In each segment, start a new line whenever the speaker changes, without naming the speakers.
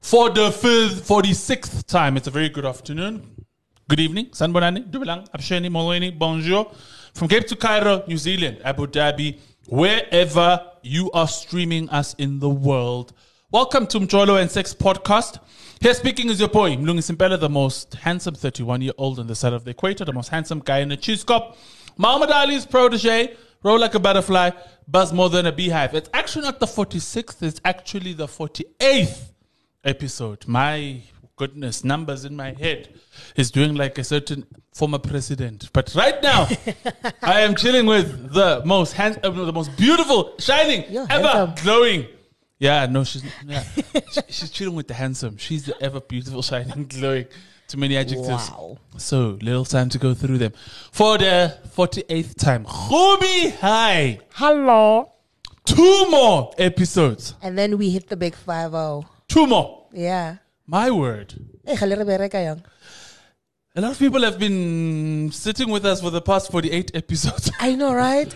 For the fifth, for the sixth time, it's a very good afternoon. Good evening. Sanbonani, Dubelang, Absheni, Molweni, bonjour. From Cape to Cairo, New Zealand, Abu Dhabi, wherever you are streaming us in the world. Welcome to Mjolo and Sex Podcast. Here speaking is your boy, Mlungi Simpela, the most handsome 31 year old on the side of the equator, the most handsome guy in the cheese cup. Muhammad Ali's protege, roll like a butterfly, buzz more than a beehive. It's actually not the 46th, it's actually the 48th episode. My goodness, numbers in my head is doing like a certain former president. But right now, I am chilling with the most hand, uh, the most beautiful, shining,
You're
ever
handsome.
glowing. Yeah, no, she's yeah. She- she's chilling with the handsome. She's the ever beautiful, shining, glowing. Too many adjectives.
Wow.
So little time to go through them. For the 48th time, Hobie Hi.
Hello.
Two more episodes.
And then we hit the big 5 0.
Two more.
Yeah.
My word.
Hey, Khalil Bereka young.
A lot of people have been sitting with us for the past 48 episodes.
I know, right?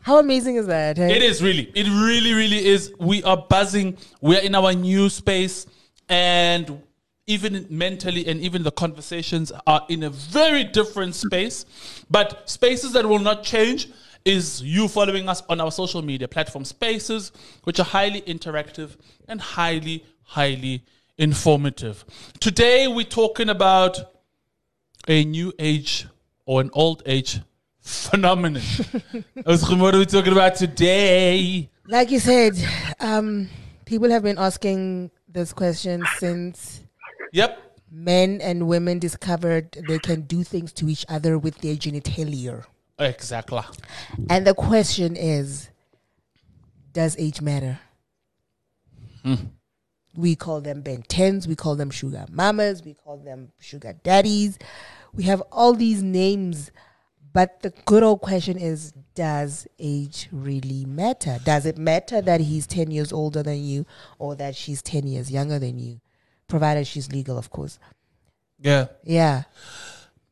How amazing is that? hey?
It is really, it really, really is. We are buzzing. We are in our new space, and even mentally, and even the conversations are in a very different space. But spaces that will not change is you following us on our social media platform spaces, which are highly interactive and highly, highly informative. Today, we're talking about a new age or an old age phenomenon. What are we talking about today?
Like you said, um, people have been asking this question since
Yep.
men and women discovered they can do things to each other with their genitalia.
Exactly.
And the question is Does age matter? Hmm. We call them Ben 10s, we call them sugar mamas, we call them sugar daddies. We have all these names, but the good old question is Does age really matter? Does it matter that he's 10 years older than you or that she's 10 years younger than you? Provided she's legal, of course.
Yeah.
Yeah.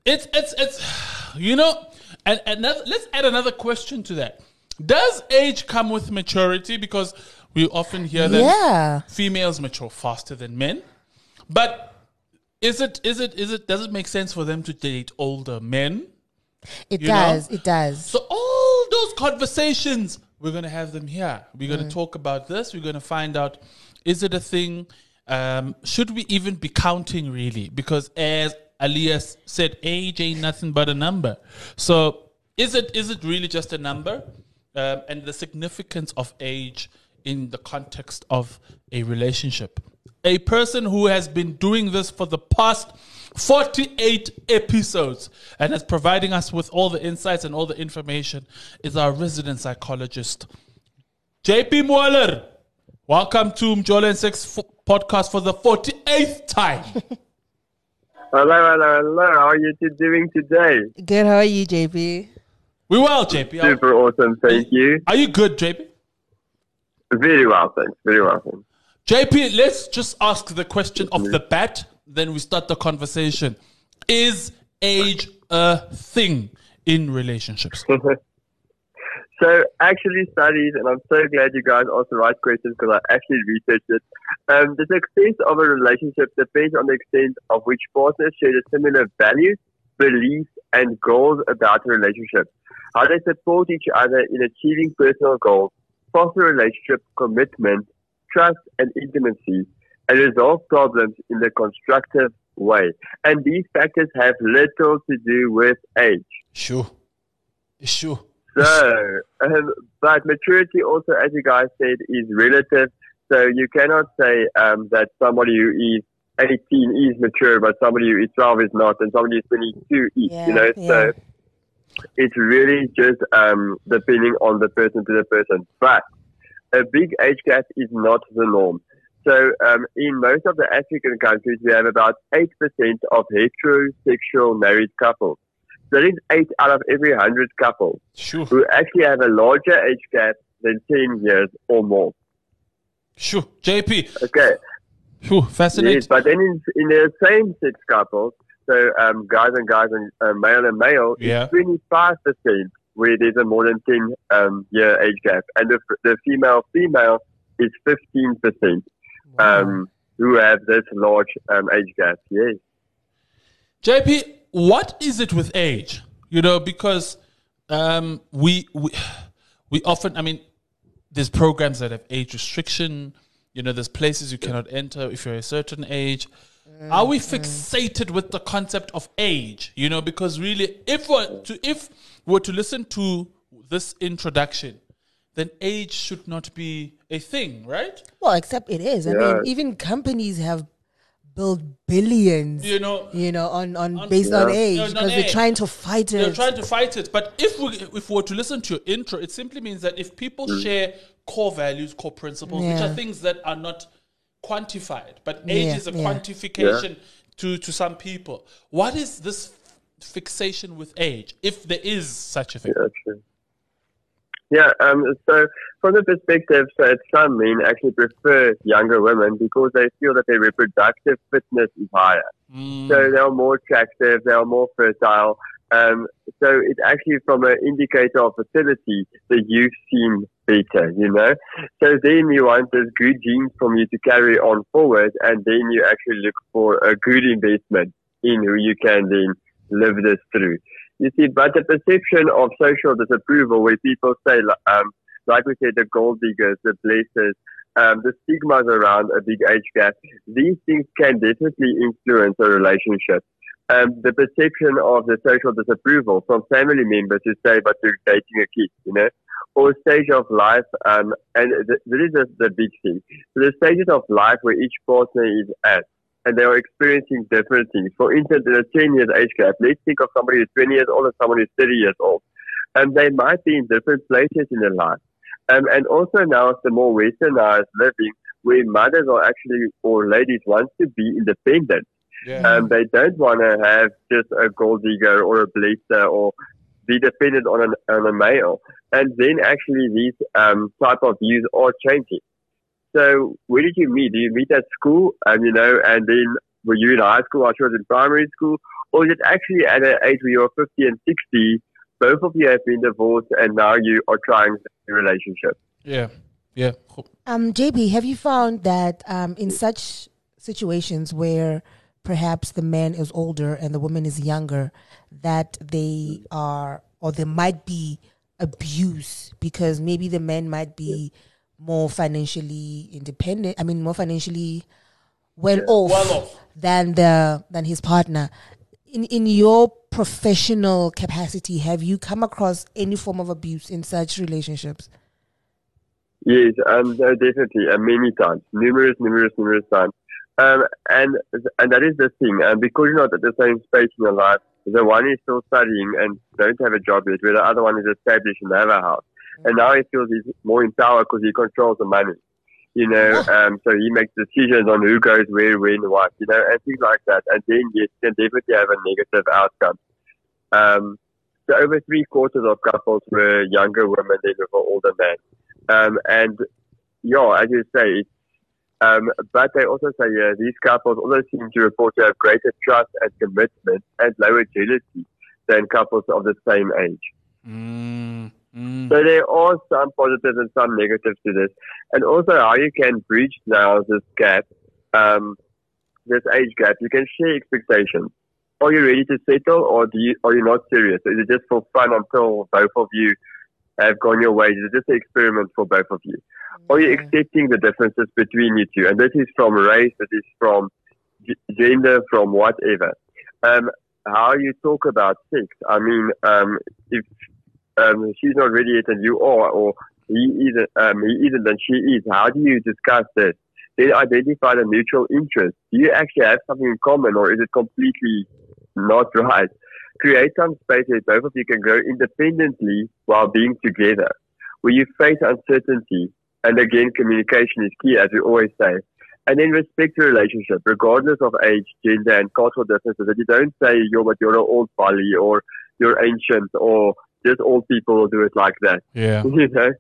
It's it's it's you know, and another let's add another question to that. Does age come with maturity? Because we often hear that
Yeah.
females mature faster than men. But is it is it is it does it make sense for them to date older men?
It
You know?
does. It does.
So all those conversations, we're gonna have them here. We're gonna mm. talk about this. We're gonna find out is it a thing? Um, should we even be counting really? Because as Aaliyah said, age ain't nothing but a number. So is it is it really just a number? Um, and the significance of age in the context of a relationship. A person who has been doing this for the past 48 episodes and is providing us with all the insights and all the information is our resident psychologist, JP Moller. Welcome to Sex F- podcast for the 48th time.
Hello, hello, hello. How are you two doing today?
Good. How are you, JP?
We well, JP. Are,
Super awesome, thank you.
are you good, JP?
Very well, thanks. Very well, thanks.
JP, let's just ask the question of the bat, then we start the conversation. Is age a thing in relationships?
So, actually studies, and I'm so glad you guys asked the right questions because I actually researched it. Um, the success of a relationship depends on the extent of which partners share the similar values, beliefs, and goals about the relationship. How they support each other in achieving personal goals, foster relationship commitment, trust, and intimacy, and resolve problems in a constructive way. And these factors have little to do with age.
Sure. Sure.
So, um, but maturity also, as you guys said, is relative. So you cannot say um, that somebody who is 18 is mature, but somebody who is 12 is not, and somebody who's 22 is.
Yeah,
you know,
yeah.
so it's really just um, depending on the person to the person. But a big age gap is not the norm. So um, in most of the African countries, we have about 8% of heterosexual married couples. That is 8 out of every 100 couples
Sure.
who actually have a larger age gap than 10 years or more.
Sure. JP.
Okay.
Sure. Fascinating.
Yes, but then in, in the same sex couples, so um, guys and guys and uh, male and male,
Yeah.
it's 25% where there's a more than 10 um, year age gap. And the, the female female is 15% um, who have this large um, age gap. Yes.
JP, what is it with age? You know, because um, we, we we often, I mean, there's programs that have age restriction. You know, there's places you cannot enter if you're a certain age. Are we fixated with the concept of age? You know, because really, if we're to if we were to listen to this introduction, then age should not be a thing, right?
Well, except it is. I mean, even companies have built billions.
You know,
you know, on, on,
On-
based on
Yeah.
age
On- on
because
we're
trying to fight it.
they're trying to fight it. But if we if we were to listen to your intro, it simply means that if people mm. share core values, core principles, which are things that are not quantified, but age
Yeah,
is a
yeah.
quantification to to some people. What is this fixation with age, if there is such a thing?
Yeah, um, so from the perspective that some men actually prefer younger women because they feel that their reproductive fitness is higher.
Mm,
So they are more attractive, they are more fertile. Um, so it's actually from an indicator of fertility that you've seen better, you know? So then you want those good genes from you to carry on forward and then you actually look for a good investment in who you can then live this through. You see, but the perception of social disapproval where people say, um, like we said, the gold diggers, the blessers, um, the stigmas around a big age gap, these things can definitely influence a relationship. Um, the perception of the social disapproval from family members who say, but you're dating a kid, you know, or stage of life, um, and th- this is the, big thing. So the stages of life where each partner is at, and they are experiencing different things. For instance, in a 10 years age gap, let's think of somebody who's 20 years old and someone who's 30 years old. And they might be in different places in their life. Um, and also now it's the more westernized living where mothers are actually, or ladies want to be independent.
yeah.
Um, they don't want to have just a gold digger or a blesser or be dependent on, an, on a male. And then actually these um, type of views are changing. So where did you meet? Did you meet at school? And you know, and then were you in high school? I was in primary school. Or is it actually at an age where you're 50 and 60, both of you have been divorced and now you are trying a relationship?
yeah, yeah.
Um, JP, have you found that um, in such situations where perhaps the man is older and the woman is younger, that they are or there might be abuse because maybe the man might be more financially independent. I mean, more financially well off
Well off.
than the than his partner. In in your professional capacity, have you come across any form of abuse in such relationships?
Yes, um, definitely, uh, many times, numerous, numerous, numerous times. Um, and and that is the thing. And because you're not at the same space in your life, the one is still studying and don't have a job yet, where the other one is established and have a house. And now he feels he's more in power because he controls the money. You know, um, so he makes decisions on who goes where, when, what, you know, and things like that. And then yes, can definitely have a negative outcome. Um, so over three quarters of couples were younger women than were older men. Um, and yeah, as you say, um, but they also say yeah, these couples also seem to report to have greater trust and commitment and lower jealousy than couples of the same age.
Mm, mm.
So there are some positives and some negatives to this, and also how you can bridge now this gap, um, this age gap. You can share expectations. Are you ready to settle, or do you are you not serious? Is it just for fun until both of you have gone your ways? Is it just an experiment for both of you? Are you accepting the differences between you two? And this is from race, this is from gender, from whatever. Um, how you talk about sex. I mean, um, if um, she's not yet you are, or he isn't, um, he isn't and she is, how do you discuss this? Then identify the mutual interest. Do you actually have something in common or is it completely not right? Create some space where both of you can grow independently while being together. Where you face uncertainty, and again, communication is key, as we always say. And then respect the relationship, regardless of age, gender, and cultural differences. That you don't say you're but you're an old folly or you're ancient or just old people will do it like that.
yeah,
You know?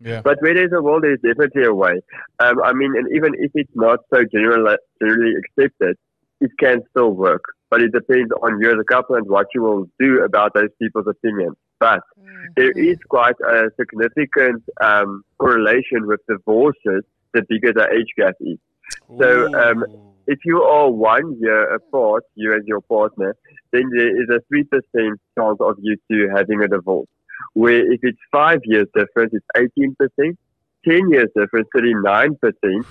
yeah.
But where there's a will, there's definitely a way. Um, I mean, and even if it's not so general, generally accepted, it can still work. But it depends on you as a couple and what you will do about those people's opinions. but there is quite a significant um, correlation with divorces the bigger the age gap is. So, um,
Ooh.
If you are one year apart, you and your partner, then there is a 3% chance of you two having a divorce. Where if it's five years difference, it's 18%, 10 years difference, 39%,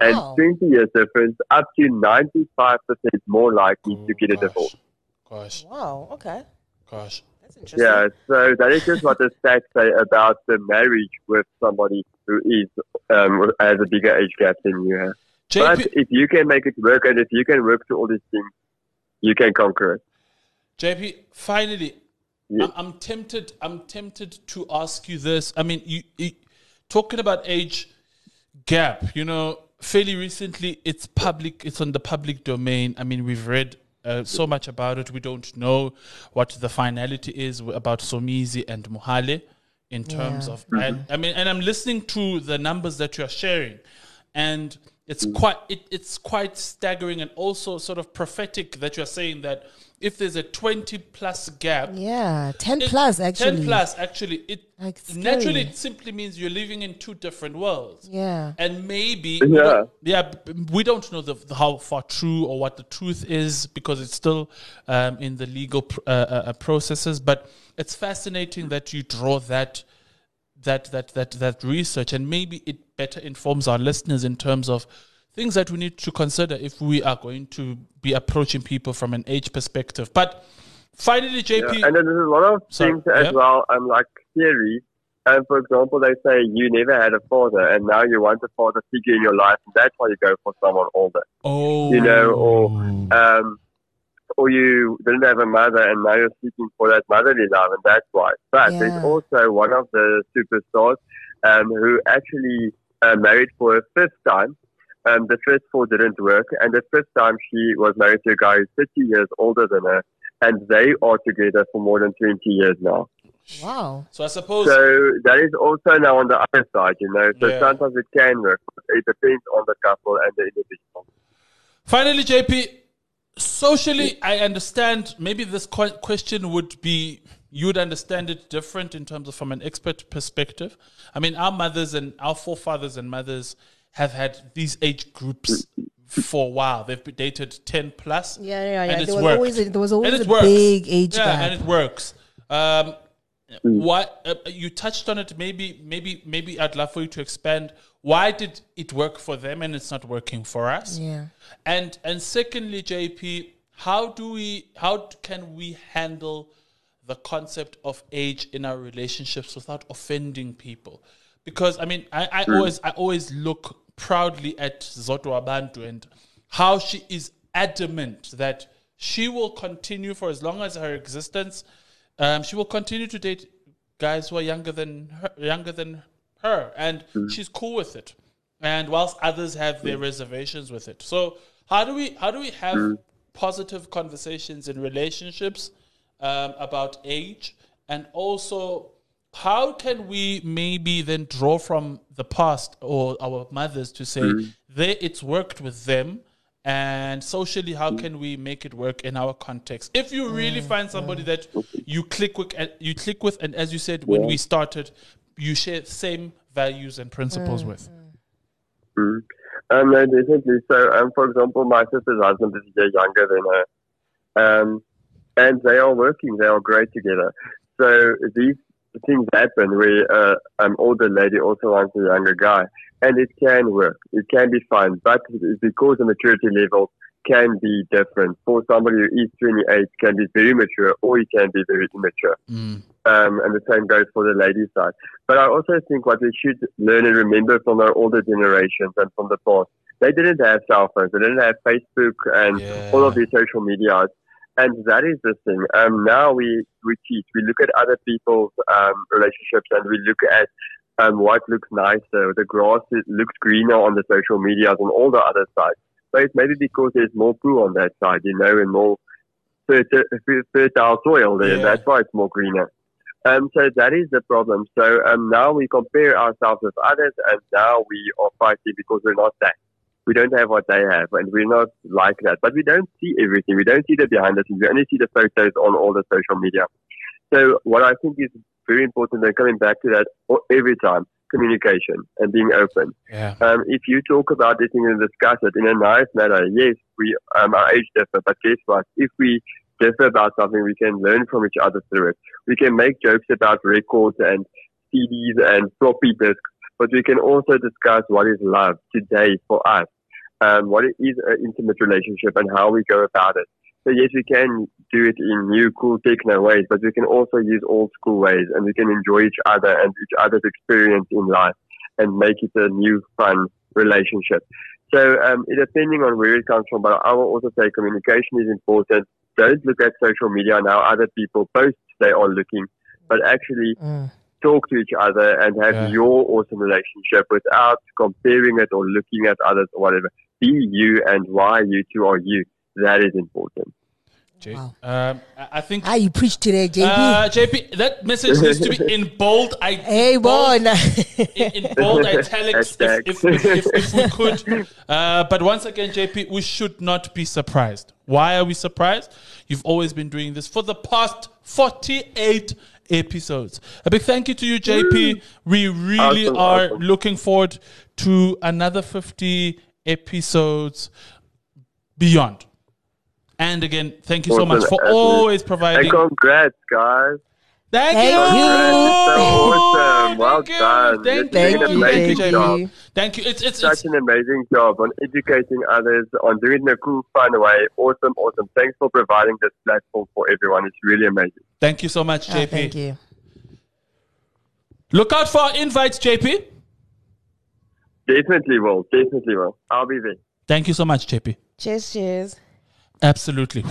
and 20 years difference, up to 95% more likely to get a
Gosh.
divorce.
Gosh,
Wow. Okay.
gosh.
That's interesting.
Yeah, so that is just what the stats say about the marriage with somebody who is um, has a bigger age gap than you have. But if you can make it work and if you can work through all these things, you can conquer it.
JP, finally,
Yeah.
I'm, I'm tempted. I'm tempted to ask you this. I mean, you, you talking about age gap. You know, fairly recently, it's public. It's on the public domain. I mean, we've read uh, so much about it. We don't know what the finality is about Somizi and Mohale in terms
Yeah.
of. And, I mean, and I'm listening to the numbers that you're sharing, and it's quite it, it's quite staggering and also sort of prophetic that you're saying that if there's a 20 plus gap
Yeah. 10
it-
plus, actually.
10 plus actually it
Like,
naturally it simply means you're living in two different worlds
Yeah.
and maybe
Yeah.
we don't- yeah we don't know the, the- how far true or what the truth is because it's still um, in the legal pr- uh, uh, uh, processes but it's fascinating that you draw that that that that that research and maybe it better informs our listeners in terms of things that we need to consider if we are going to be approaching people from an age perspective but finally jp
Yeah, and then there's a lot of
Sorry,
things as
yeah.
well, um, like theories. And for example, they say you never had a father, and now you want a father figure in your life, and that's why you go for someone older.
oh
You know, or um, or you didn't have a mother, and now you're seeking for that motherly love, and that's why. But
Yeah.
there's also one of the superstars um, who actually uh, married for a fifth time. Um, the first four didn't work, and the fifth time she was married to a guy who's 30 years older than her, and they are together for more than 20 years now.
Wow.
so i suppose
So that is also now on the other side, you know. So
Yeah.
sometimes it can work, but it depends on the couple and the individual.
Finally, JP, socially, I understand maybe this question would be, you would understand it different in terms of from an expert perspective. I mean, our mothers and our forefathers and mothers have had these age groups for a while. They've been dated 10 plus.
Yeah, yeah, yeah.
And
There was
worked.
always a- there was always a
works.
big age
yeah,
gap.
and it works. Um, what uh, you touched on it? Maybe, maybe, maybe I'd love for you to expand. Why did it work for them and it's not working for us?
Yeah.
And and secondly, JP, how do we how can we handle the concept of age in our relationships without offending people? Because I mean, I, I always I always look proudly at Zodwa Wabantu and how she is adamant that she will continue for as long as her existence. Um, she will continue to date guys who are younger than her, younger than her, and she's cool with it. And whilst others have their reservations with it, so how do we how do we have positive conversations in relationships um, about age, and also how can we maybe then draw from the past or our mothers to say they it's worked with them and socially how can we make it work in our context if you really find somebody that you click with and you click with and as you said when we started you share same values and principles with
Mm. Um, no, definitely. So, um, for example, my sister's husband is a year younger than her, um, and they are working. They are great together. So these things happen where uh, an older lady also wants a younger guy, and it can work. It can be fine, but it's because the maturity level can be different. For somebody who is 28, can be very mature, or he can be very immature. Um, and the same goes for the lady side. But I also think what we should learn and remember from our older generations and from the past, they didn't have cell phones, they didn't have Facebook and
Yeah.
all of these social medias. And that is the thing. Um, now we, we cheat. We look at other people's um, relationships and we look at um, what looks nicer. The grass looks greener on the social medias and all the other sides. But it's maybe because there's more poo on that side, you know, and more fertile, fertile soil there.
Yeah.
That's why it's more greener. Um, so that is the problem. So um, now we compare ourselves with others, and now we are fighting because we're not that. We don't have what they have, and we're not like that. But we don't see everything. We don't see the behind the scenes. We only see the photos on all the social media. So what I think is very important, and coming back to that every time, communication and being open.
Yeah.
Um, if you talk about this and discuss it in a nice manner, yes, we um, our age differ, but guess what? If we differ about something, we can learn from each other through it. We can make jokes about records and CDs and floppy disks, but we can also discuss what is love today for us, um, what is an intimate relationship, and how we go about it. So yes, we can do it in new, cool, techno ways, but we can also use old school ways, and we can enjoy each other and each other's experience in life, and make it a new, fun relationship. So, um, it, depending on where it comes from, but I will also say communication is important. Don't look at social media and how other people post they are looking, but actually
Mm.
Talk to each other and have
Yeah.
your awesome relationship without comparing it or looking at others or whatever. Be you and why you two are you. That is important.
J-
Wow.
Um, I I think.
Ah, you preach today, JP.
Uh, JP, that message needs to be in bold. I
hey,
bold,
boy.
in, in bold italics, if, if, if, if, if we could. Uh, but once again, JP, we should not be surprised. Why are we surprised? You've always been doing this for the past 48 episodes. A big thank you to you, JP. We really
Awesome,
are
awesome.
looking forward to another 50 episodes beyond. And again, thank you so much for
absolutely.
always
And
providing.
congrats, guys.
Thank,
Thank
you.
you.
So awesome. Well
Thank you.
done.
Thank
You're
you.
an
Thank you,
amazing
JP.
job.
Thank you. It's it's,
Such
it's
an amazing job on educating others, on doing it in a cool, fun way. Awesome, awesome. Thanks for providing this platform for everyone. It's really amazing.
thank you so much,
Ah,
JP.
thank you.
Look out for our invites, JP.
Definitely will. Definitely will. I'll be there.
Thank you so much, JP.
Cheers, cheers.
Absolutely.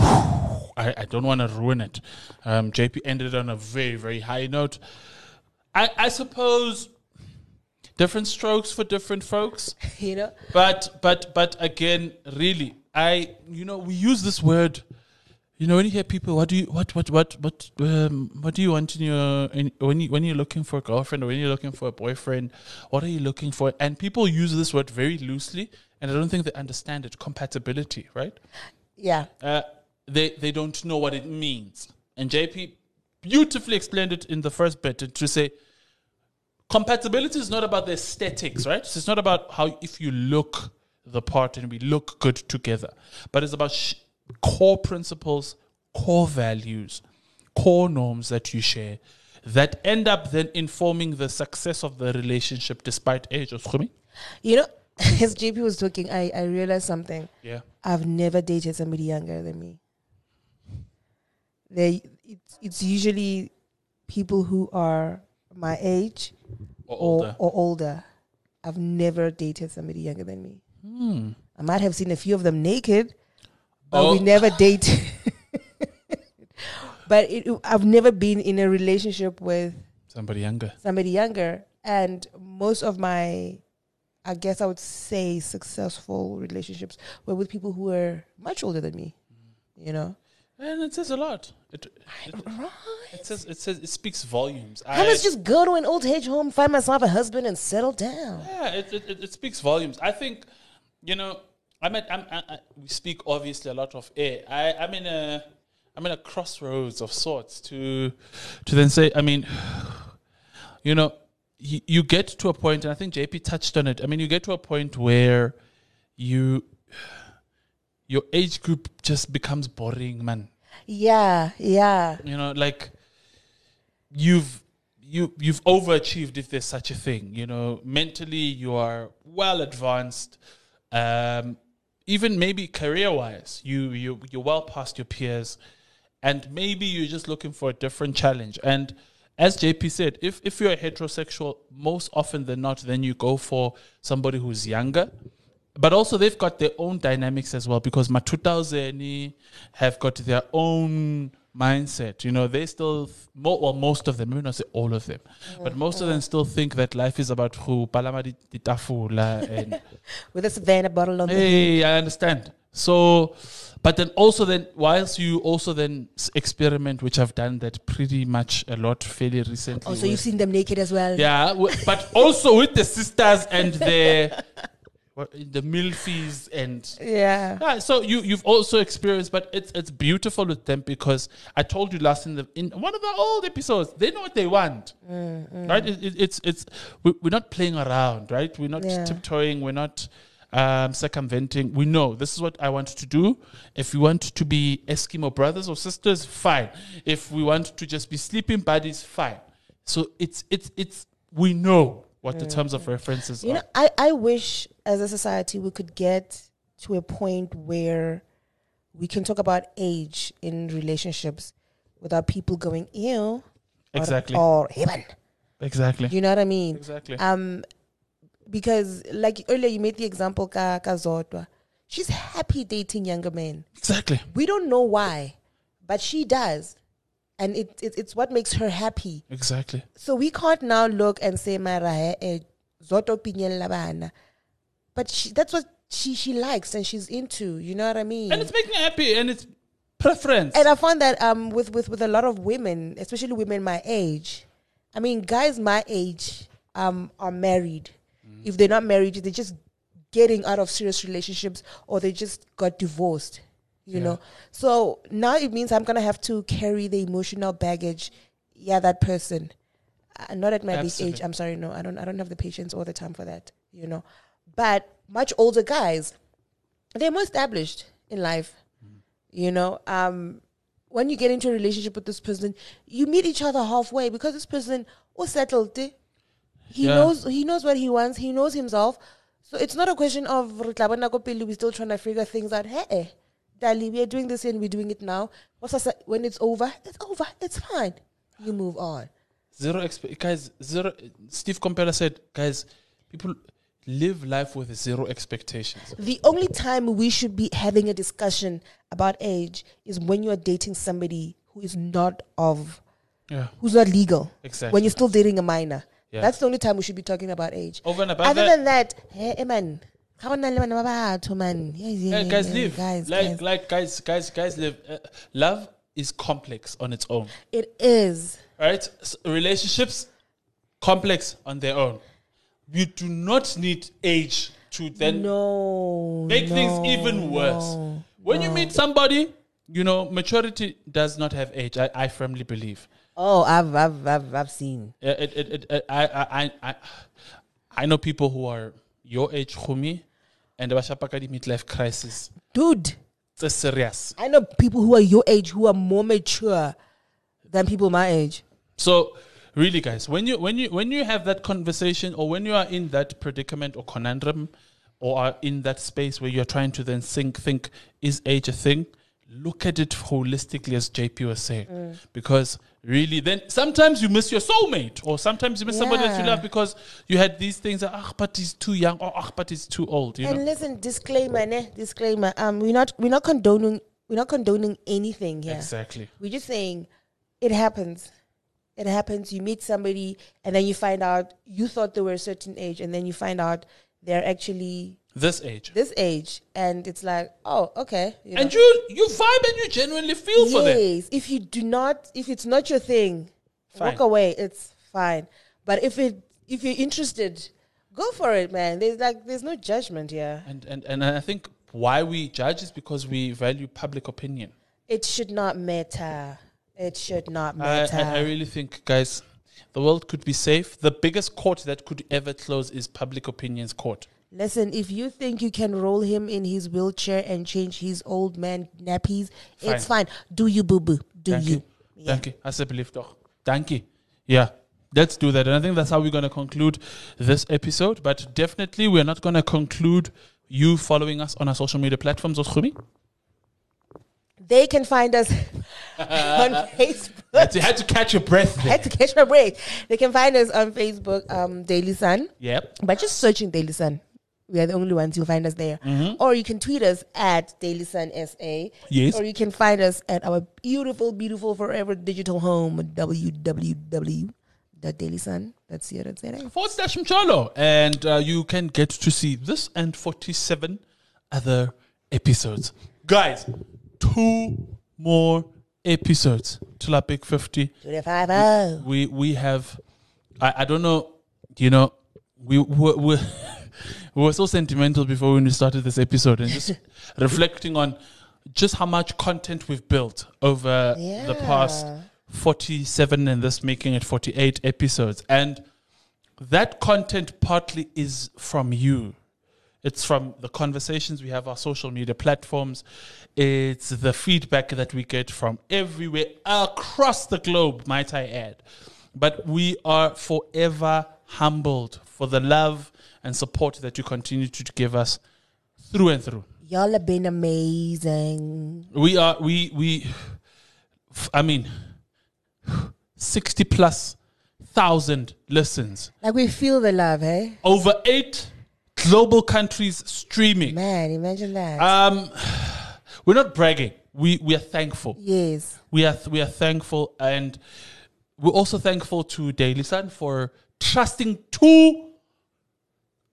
I, I don't want to ruin it. Um, JP ended on a very, very high note. I, I suppose different strokes for different folks.
You know?
But but but again, really, I you know we use this word. You know when you hear people, what do you what what what what um, what do you want in your in, when you when you're looking for a girlfriend or when you're looking for a boyfriend? What are you looking for? And people use this word very loosely, and I don't think they understand it. Compatibility, right?
Yeah.
uh, they they don't know what it means. And JP beautifully explained it in the first bit to- say compatibility is not about the aesthetics, right? So it's not about how if you look the part and we look good together, but it's about sh- core principles, core values, core norms that you share that end up then informing the success of the relationship despite age. Oskumi?
You know, as JP was talking, I, I realized something.
Yeah.
I've never dated somebody younger than me. They, it's, it's usually people who are my age
Or
or,
older.
or older. I've never dated somebody younger than me.
Hmm.
I might have seen a few of them naked, but
Oh.
we never dated. but it, I've never been in a relationship with
Somebody younger.
somebody younger. And most of my, I guess I would say, successful relationships were with people who were much older than me. You know,
And it says a lot. It, it,
right?
It says it says it speaks volumes.
I must just go to an old age home, find myself a husband, and settle down.
yeah, it, it, it, it speaks volumes. I think, you know, I'm at I'm, I, I, we speak obviously a lot of air. I I'm in a I'm in a crossroads of sorts to to then say. I mean, you know, you, you get to a point, and I think JP touched on it. I mean, you get to a point where you your age group just becomes boring, man.
Yeah, yeah.
you know like you've you you've overachieved if there's such a thing you know. Mentally you are well advanced. Um even maybe career wise you you you're well past your peers. And maybe you're just looking for a different challenge. And as JP said if if you're a heterosexual most often than not then you go for somebody who's younger but also they've got their own dynamics as well because Matutauzeni have got their own mindset. You know, they still, well, most of them, maybe not say all of them, but most of them still think that life is about who palama di tafula and
With a Savannah bottle on the
hey, I understand. So, but then also then, whilst you also then experiment, which I've done that pretty much a lot fairly recently.
Oh, you've seen them naked as well?
yeah, but also with the sisters and the what, the milfies and
Yeah.
yeah, so you you've also experienced, but it's it's beautiful with them because I told you last in the in one of the old episodes, they know what they want, right? It, it, it's it's we, we're not playing around, right? We're not
Yeah.
tiptoeing, we're not um, circumventing. We know this is what I want to do. If we want to be Eskimo brothers or sisters, fine. If we want to just be sleeping buddies, fine. So it's it's it's we know what the terms of references
You
are.
know, I, I wish as a society we could get to a point where we can talk about age in relationships without people going ew or-
Exactly.
or heaven.
exactly.
You know what I mean?
Exactly.
Um, because like earlier you made the example ka, ka Zodwa. She's happy dating younger men.
exactly.
We don't know why, but she does, and it, it it's what makes her happy.
Exactly.
So we can't now look and say Mara eh, Zodwa labana. But she, that's what she she likes and she's into. You know what I mean?
and it's making her happy and it's preference
And I find that um with, with, with a lot of women, especially women my age, I mean guys my age um are married. If they're not married, they're just getting out of serious relationships or they just got divorced. You
Yeah.
know. So now it means I'm gonna have to carry the emotional baggage. Yeah, that person. Uh, not at my big age. I'm sorry, no, I don't I don't have the patience or the time for that. You know. But much older guys, they're more established in life. You know, um, when you get into a relationship with this person, you meet each other halfway because this person was settled. eh? He
Yeah.
knows he knows what he wants. He knows himself. So it's not a question of "Re tla bona ko pele, we're still trying to figure things out. Hey, Dali, we are doing this and we're doing it now. What's us- when it's over? It's over. It's fine. You move on.
zero expe- guys zero steve compella said guys people live life with zero expectations
The only time we should be having a discussion about age is when you are dating somebody who is not of
yeah
who's not legal.
exactly
When you're still dating a minor.
Yeah.
That's the only time we should be talking about age.
over and above
Other
that
than that, hey, man. Ga go na le bana ba batho, man. Yeah, yeah, yeah,
guys live
Guys,
like
guys.
like guys guys guys live uh, love is complex on its own
It is.
right relationships complex on their own you do not need age to then
no.
make things even worse.
no.
when you meet somebody you know maturity does not have age i, I firmly believe
Oh, I've, I've, I've, I've seen.
It, it, it, it, I, I, I, I know people who are your age, Humi, and they shapaka di midlife crisis.
Dude,
It's serious.
I know people who are your age who are more mature than people my age.
So, really, guys, when you when you when you have that conversation, or when you are in that predicament or conundrum, or are in that space where you're trying to then think, think, is age a thing? Look at it holistically, as JP was saying,
Mm.
because really, then sometimes you miss your soulmate, or sometimes you miss somebody that you
Yeah.
love because you had these things. that, Ah, but he's too young, or ah, but he's too old. You
And
know,
listen, disclaimer, ne? disclaimer. Um, we're not we're not condoning we're not condoning anything here.
exactly.
We're just saying it happens. It happens. You meet somebody and then you find out you thought they were a certain age, and then you find out they're actually
This age,
this age, and it's like, oh, okay. You know.
and you you vibe and you genuinely feel for them.
yes, if you do not, if it's not your thing,
Fine.
walk away. It's fine. But if it if you're interested, go for it, man. There's like there's no judgment here.
And and and I think why we judge is because we value public opinion.
It should not matter. It should not
I,
matter.
I, I really think, guys, the world could be safe. The biggest court that could ever close is public opinion's court.
Listen, if you think you can roll him in his wheelchair and change his old man nappies, it's fine. Do you, boo boo? Do
Thank
you?
you. Thank you. I believe, doch. Thank you. Yeah. Let's do that. And I think that's how we're going to conclude this episode. But definitely, we're not going to conclude you following us on our social media platforms. Oshumi.
They can find us on Facebook.
You had to catch your breath
I
there.
had to catch my breath. They can find us on Facebook, um, Daily Sun,
Yep.
by just searching Daily Sun. We are the only ones you'll find us there. Or you can tweet us at Daily Sun SA.
Yes.
Or you can find us at our beautiful, beautiful, forever digital home, www.dailysun.co.za.
forward slash Mjolo. And uh, you can get to see this and 47 other episodes. Guys, two more episodes till our big 50.
To the five oh.
We we have, I, I don't know, you know, we, we, we we were so sentimental before when we started this episode and just reflecting on just how much content we've built over the past 47 and this making it 48 episodes. And that content partly is from you. It's from the conversations we have, our social media platforms. It's the feedback that we get from everywhere across the globe, might I add. But we are forever humbled for the love and support that you continue to give us through and through.
Y'all have been amazing.
We are we we I mean 60 plus thousand listens.
Like we feel the love, hey?
Over 8 global countries streaming.
Man, imagine that.
Um we're not bragging. We we are thankful.
yes.
We are we are thankful and we're also thankful to Daily Sun for trusting two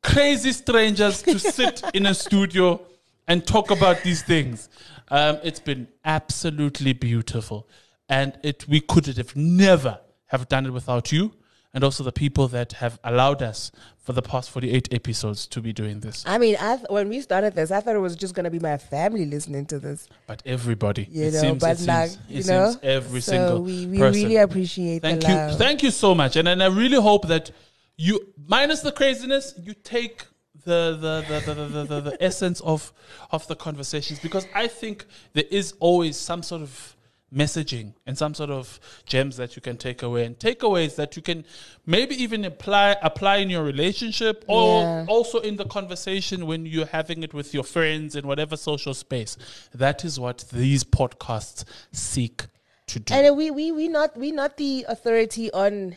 crazy strangers to sit in a studio and talk about these things. Um, it's been absolutely beautiful, and it we could have never have done it without you, and also the people that have allowed us for the past forty eight episodes to be doing this.
I mean, I th- when we started this, I thought it was just gonna be my family listening to this,
But everybody,
you
it
know.
seems,
but
it
like,
seems,
you
it
know,
seems every
so
single
we, we
person.
really appreciate
that.
Thank
you.
love.
Thank you so much. And, and I really hope that you, minus the craziness, you take the the, the, the, the, the, the, the essence of of the conversations because I think there is always some sort of messaging and some sort of gems that you can take away and takeaways that you can maybe even apply apply in your relationship or
Yeah.
also in the conversation when you're having it with your friends in whatever social space. That is what these podcasts seek to do.
And we we we not we not the authority on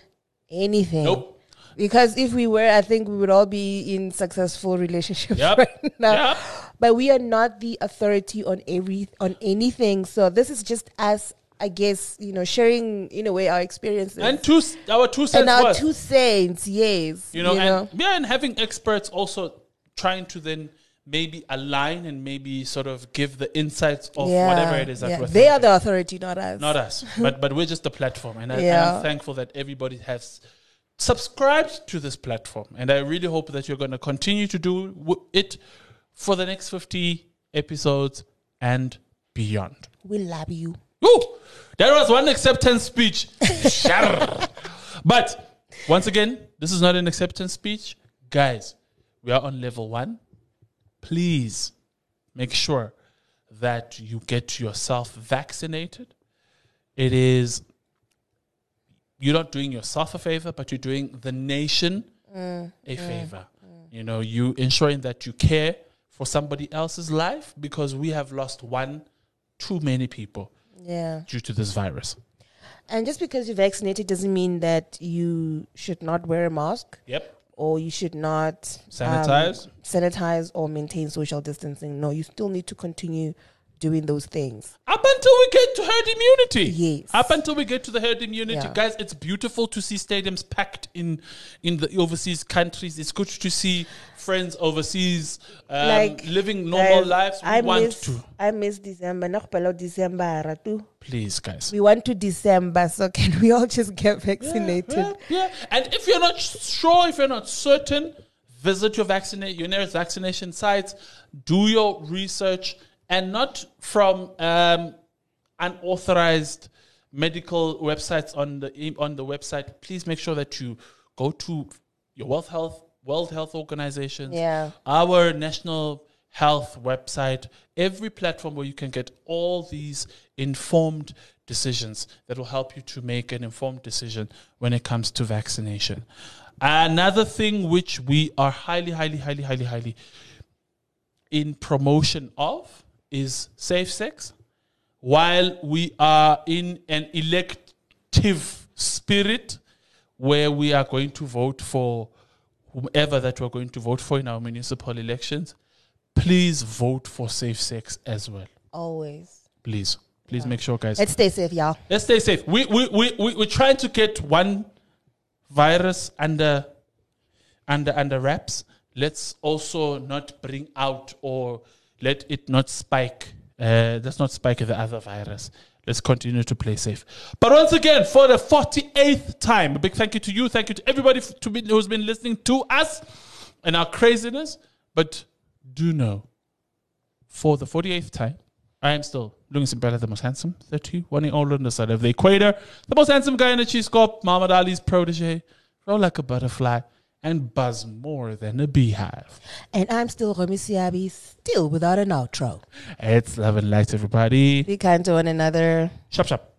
anything.
Nope.
Because if we were, I think we would all be in successful relationships
Yep.
right now.
Yep.
But we are not the authority on every on anything. So this is just us, I guess, you know, sharing in a way our experiences
and two our two cents
and our
worth.
two cents. Yes,
you know, and yeah, and having experts also trying to then maybe align and maybe sort of give the insights of whatever it is that
yeah.
we're
they are the authority, not us.
not us, but but we're just a platform, and, I,
Yeah.
I'm thankful that everybody has subscribed to this platform, and I really hope that you're going to continue to do w- it for the next 50 episodes and beyond.
we love you.
Ooh, that was one acceptance speech. But once again, this is not an acceptance speech. Guys, we are on level one. Please make sure that you get yourself vaccinated. It is, you're not doing yourself a favor, but you're doing the nation a mm, mm, favor. You know, you ensuring that you care for somebody else's life because we have lost one too many people
Yeah.
due to this virus.
And just because you're vaccinated doesn't mean that you should not wear a mask
Yep.
or you should not um,
Sanitize.
sanitize or maintain social distancing. No, you still need to continue doing those things.
Up until we get to herd immunity.
Yes.
Up until we get to the herd immunity.
Yeah.
Guys, it's beautiful to see stadiums packed in in the overseas countries. It's good to see friends overseas um,
like
living normal lives. We
I
want
miss,
to.
I miss December. December.
Please, guys.
We want to December, so can we all just get vaccinated?
Yeah, yeah. And if you're not sure, if you're not certain, visit your vaccinate your nearest vaccination sites, do your research, and not from um, unauthorized medical websites on the on the website. Please make sure that you go to your World Health World Health Organizations,
Yeah.
our national health website, every platform where you can get all these informed decisions that will help you to make an informed decision when it comes to vaccination. Another thing which we are highly, highly, highly, highly, highly in promotion of is safe sex. While we are in an elective spirit where we are going to vote for whomever that we're going to vote for in our municipal elections, please vote for safe sex as well.
Always.
Please. Please make sure, guys.
Let's stay safe, y'all.
Let's stay safe. We, we, we, we, we're trying to get one virus under, under, under wraps. Let's also not bring out or let it not spike. Uh, let's not spike the other virus. Let's continue to play safe. But once again, for the 48th time, a big thank you to you. Thank you to everybody to be, who's been listening to us and our craziness. But do know, for the 48th time, I am still Lungi Simpela, the most handsome, 31 year old on the side of the equator, the most handsome guy in the cheese corp, Muhammad Ali's protege, roll like a butterfly, and buzz more than a beehive.
And I'm still Romy Siabi, still without an outro.
It's love and light, everybody.
Be kind to one another.
Shop, shop.